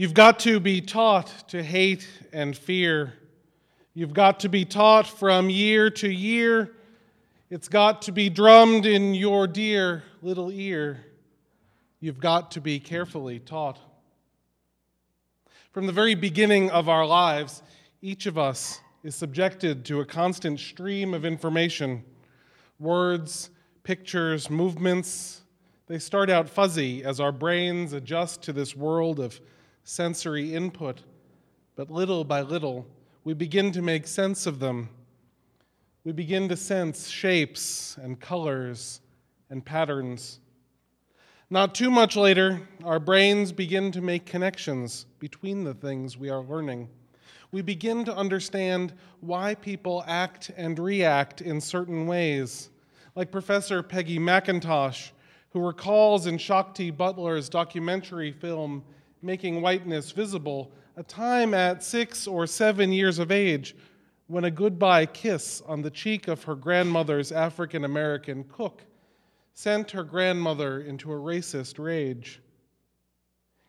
You've got to be taught to hate and fear. You've got to be taught from year to year. It's got to be drummed in your dear little ear. You've got to be carefully taught. From the very beginning of our lives, each of us is subjected to a constant stream of information words, pictures, movements. They start out fuzzy as our brains adjust to this world of sensory input, but little by little, we begin to make sense of them. We begin to sense shapes and colors and patterns. Not too much later, our brains begin to make connections between the things we are learning. We begin to understand why people act and react in certain ways, like Professor Peggy McIntosh, who recalls in Shakti Butler's documentary film, Making Whiteness Visible, a time at six or seven years of age when a goodbye kiss on the cheek of her grandmother's African American cook sent her grandmother into a racist rage.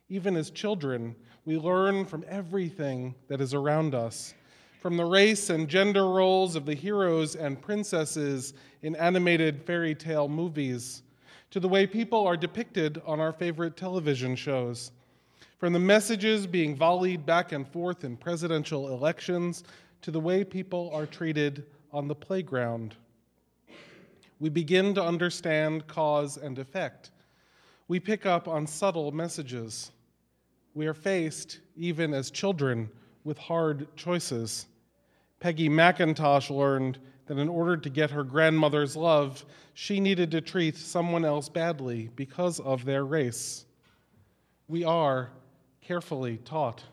Even as children, we learn from everything that is around us, from the race and gender roles of the heroes and princesses in animated fairy tale movies, to the way people are depicted on our favorite television shows, from the messages being volleyed back and forth in presidential elections to the way people are treated on the playground we begin to understand cause and effect. We pick up on subtle messages. We are faced, even as children, with hard choices. Peggy McIntosh learned that in order to get her grandmother's love, she needed to treat someone else badly because of their race. We are carefully taught.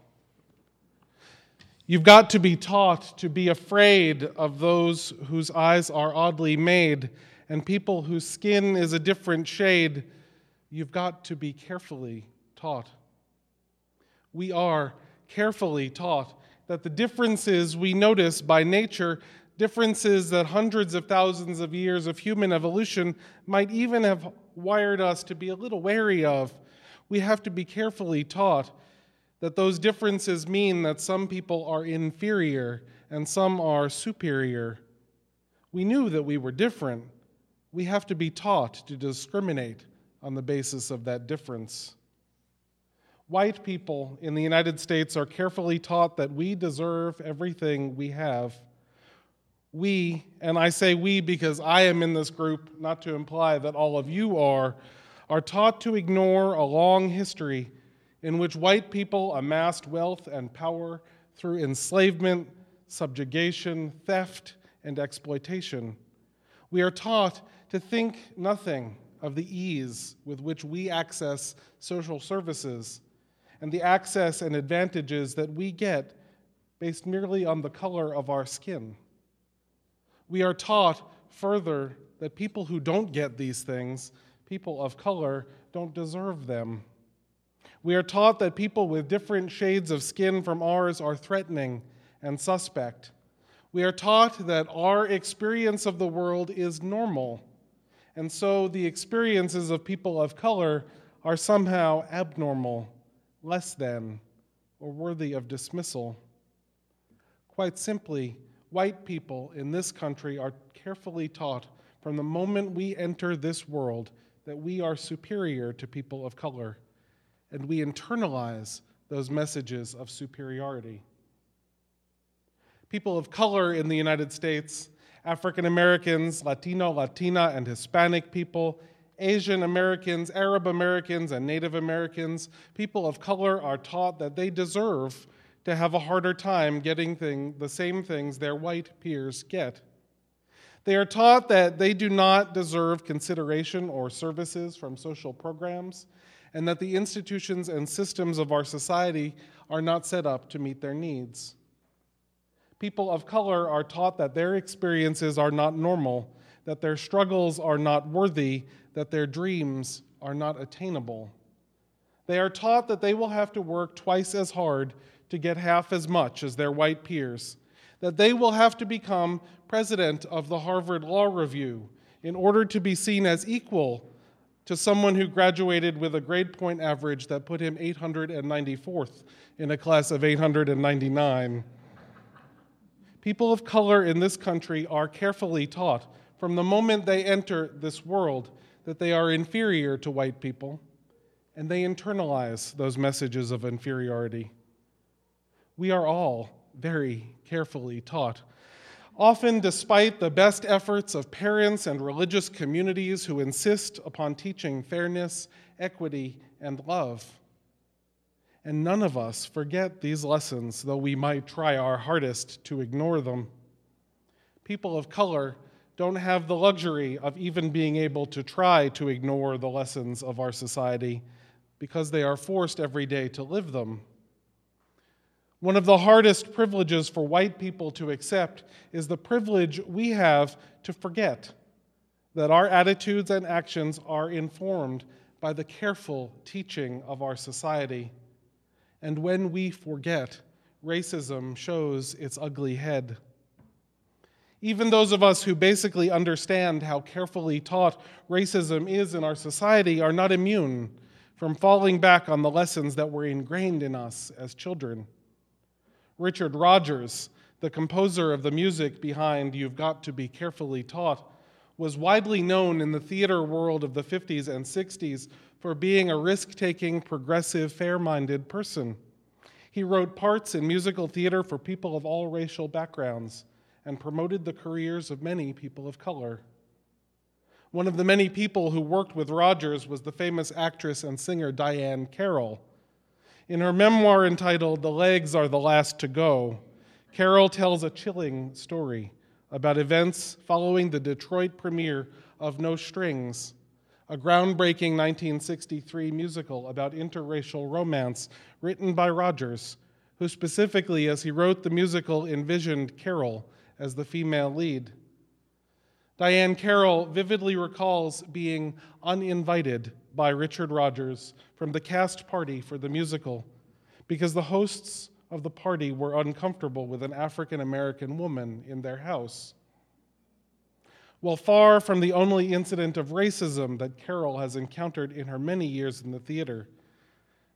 You've got to be taught to be afraid of those whose eyes are oddly made and people whose skin is a different shade, you've got to be carefully taught. We are carefully taught that the differences we notice by nature, differences that hundreds of thousands of years of human evolution might even have wired us to be a little wary of, we have to be carefully taught that those differences mean that some people are inferior and some are superior. We knew that we were different we have to be taught to discriminate on the basis of that difference. White people in the United States are carefully taught that we deserve everything we have. We, and I say we because I am in this group, not to imply that all of you are, are taught to ignore a long history in which white people amassed wealth and power through enslavement, subjugation, theft, and exploitation. We are taught to think nothing of the ease with which we access social services and the access and advantages that we get based merely on the color of our skin. We are taught further that people who don't get these things, people of color, don't deserve them. We are taught that people with different shades of skin from ours are threatening and suspect. We are taught that our experience of the world is normal and so the experiences of people of color are somehow abnormal, less than, or worthy of dismissal. Quite simply, white people in this country are carefully taught from the moment we enter this world that we are superior to people of color, and we internalize those messages of superiority. People of color in the United States African Americans, Latino, Latina, and Hispanic people, Asian Americans, Arab Americans, and Native Americans, people of color are taught that they deserve to have a harder time getting thing, the same things their white peers get. They are taught that they do not deserve consideration or services from social programs, and that the institutions and systems of our society are not set up to meet their needs. People of color are taught that their experiences are not normal, that their struggles are not worthy, that their dreams are not attainable. They are taught that they will have to work twice as hard to get half as much as their white peers, that they will have to become president of the Harvard Law Review in order to be seen as equal to someone who graduated with a grade point average that put him 894th in a class of 899. People of color in this country are carefully taught from the moment they enter this world that they are inferior to white people, and they internalize those messages of inferiority. We are all very carefully taught often despite the best efforts of parents and religious communities who insist upon teaching fairness, equity, and love. And none of us forget these lessons, though we might try our hardest to ignore them. People of color don't have the luxury of even being able to try to ignore the lessons of our society because they are forced every day to live them. One of the hardest privileges for white people to accept is the privilege we have to forget that our attitudes and actions are informed by the careful teaching of our society. And when we forget, racism shows its ugly head. Even those of us who basically understand how carefully taught racism is in our society are not immune from falling back on the lessons that were ingrained in us as children. Richard Rodgers, the composer of the music behind You've Got to Be Carefully Taught, was widely known in the theater world of the 50s and 60s for being a risk taking, progressive, fair minded person. He wrote parts in musical theater for people of all racial backgrounds and promoted the careers of many people of color. One of the many people who worked with Rodgers was the famous actress and singer Diahann Carroll. In her memoir entitled The Legs Are the Last to Go, Carroll tells a chilling story about events following the Detroit premiere of No Strings, a groundbreaking 1963 musical about interracial romance written by Rodgers, who specifically, as he wrote the musical, envisioned Carroll as the female lead. Diahann Carroll vividly recalls being uninvited by Richard Rodgers from the cast party for the musical because the hosts of the party were uncomfortable with an African American woman in their house. While far from the only incident of racism that Carroll has encountered in her many years in the theater,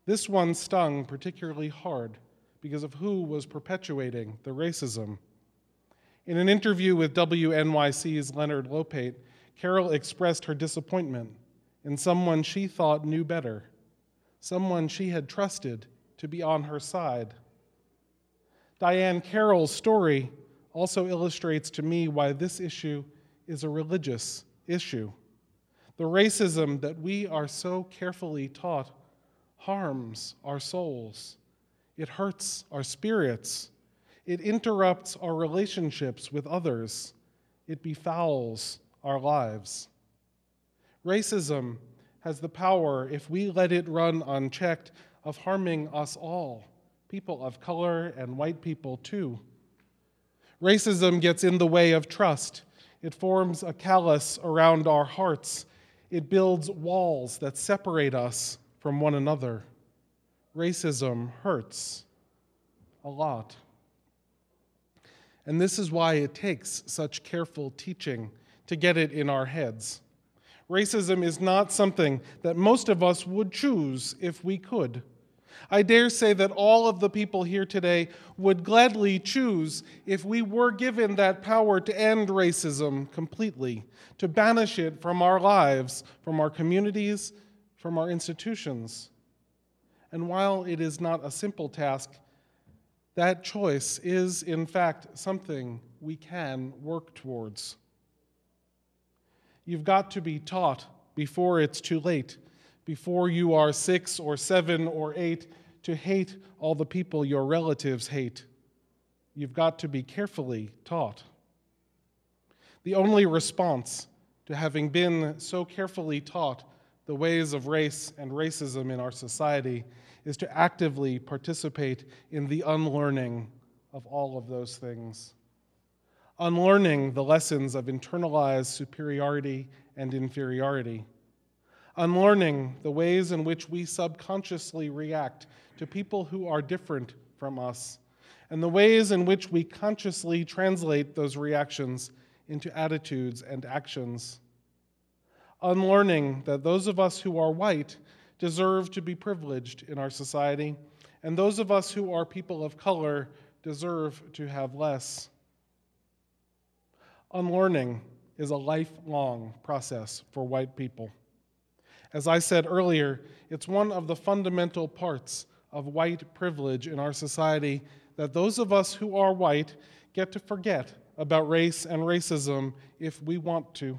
this one stung particularly hard because of who was perpetuating the racism. In an interview with WNYC's Leonard Lopate, Carroll expressed her disappointment in someone she thought knew better, someone she had trusted to be on her side. Diahann Carroll's story also illustrates to me why this issue is a religious issue. The racism that we are so carefully taught harms our souls, it hurts our spirits, it interrupts our relationships with others, it befouls our lives. Racism has the power, if we let it run unchecked, of harming us all, people of color and white people too. Racism gets in the way of trust. It forms a callus around our hearts. It builds walls that separate us from one another. Racism hurts a lot. And this is why it takes such careful teaching to get it in our heads. Racism is not something that most of us would choose if we could. I dare say that all of the people here today would gladly choose if we were given that power to end racism completely, to banish it from our lives, from our communities, from our institutions. And while it is not a simple task, that choice is, in fact, something we can work towards. You've got to be taught before it's too late, before you are six or seven or eight, to hate all the people your relatives hate. You've got to be carefully taught. The only response to having been so carefully taught the ways of race and racism in our society is to actively participate in the unlearning of all of those things unlearning the lessons of internalized superiority and inferiority, unlearning the ways in which we subconsciously react to people who are different from us, and the ways in which we consciously translate those reactions into attitudes and actions. unlearning that those of us who are white deserve to be privileged in our society, and those of us who are people of color deserve to have less. Unlearning is a lifelong process for white people. As I said earlier, it's one of the fundamental parts of white privilege in our society that those of us who are white get to forget about race and racism if we want to.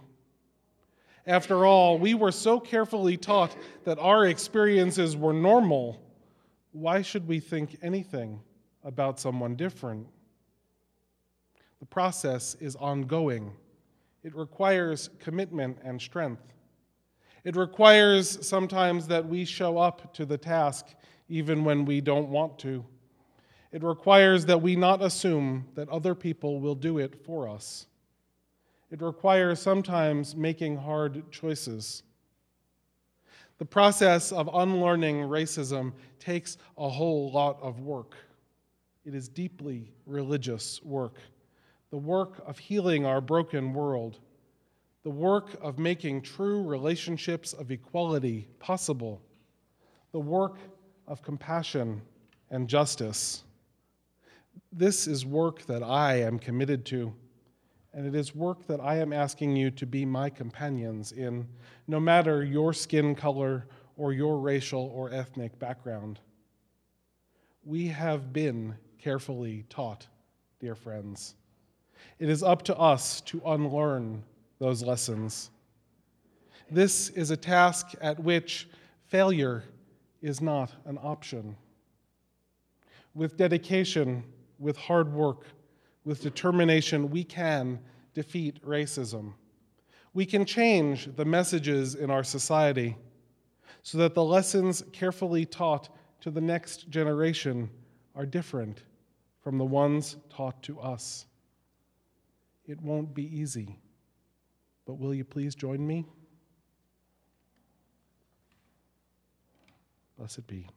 After all, we were so carefully taught that our experiences were normal. Why should we think anything about someone different? The process is ongoing. It requires commitment and strength. It requires sometimes that we show up to the task even when we don't want to. It requires that we not assume that other people will do it for us. It requires sometimes making hard choices. The process of unlearning racism takes a whole lot of work. It is deeply religious work, the work of healing our broken world, the work of making true relationships of equality possible, the work of compassion and justice. This is work that I am committed to and it is work that I am asking you to be my companions in, no matter your skin color or your racial or ethnic background. We have been carefully taught, dear friends. It is up to us to unlearn those lessons. This is a task at which failure is not an option. With dedication, with hard work, with determination, we can defeat racism. We can change the messages in our society so that the lessons carefully taught to the next generation are different from the ones taught to us. It won't be easy, but will you please join me? Blessed be.